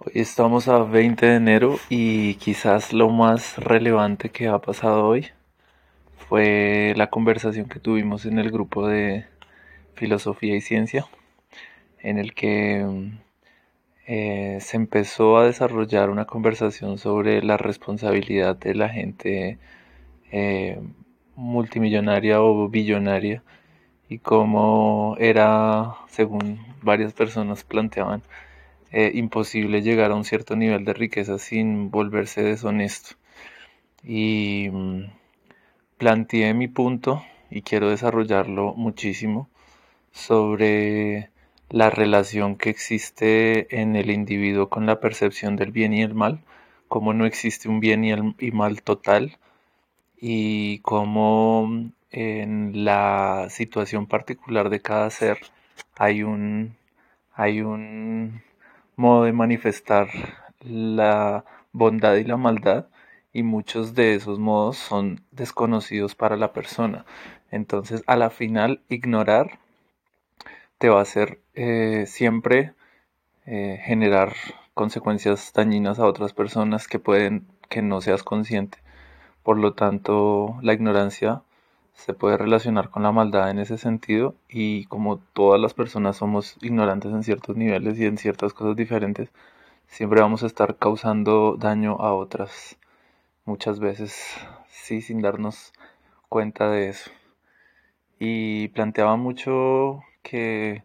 Hoy estamos a 20 de enero y quizás lo más relevante que ha pasado hoy fue la conversación que tuvimos en el grupo de filosofía y ciencia, en el que eh, se empezó a desarrollar una conversación sobre la responsabilidad de la gente eh, multimillonaria o billonaria y cómo era, según varias personas planteaban, eh, imposible llegar a un cierto nivel de riqueza sin volverse deshonesto. Y mm, planteé mi punto y quiero desarrollarlo muchísimo sobre la relación que existe en el individuo con la percepción del bien y el mal, cómo no existe un bien y, y mal total y cómo en la situación particular de cada ser hay un, hay un modo de manifestar la bondad y la maldad y muchos de esos modos son desconocidos para la persona. Entonces, a la final, ignorar te va a hacer eh, siempre eh, generar consecuencias dañinas a otras personas que pueden que no seas consciente. Por lo tanto, la ignorancia se puede relacionar con la maldad en ese sentido y como todas las personas somos ignorantes en ciertos niveles y en ciertas cosas diferentes, siempre vamos a estar causando daño a otras muchas veces, sí, sin darnos cuenta de eso. Y planteaba mucho que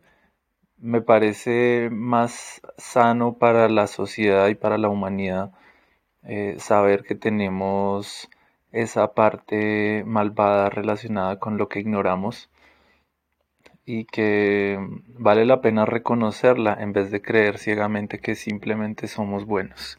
me parece más sano para la sociedad y para la humanidad eh, saber que tenemos esa parte malvada relacionada con lo que ignoramos y que vale la pena reconocerla en vez de creer ciegamente que simplemente somos buenos.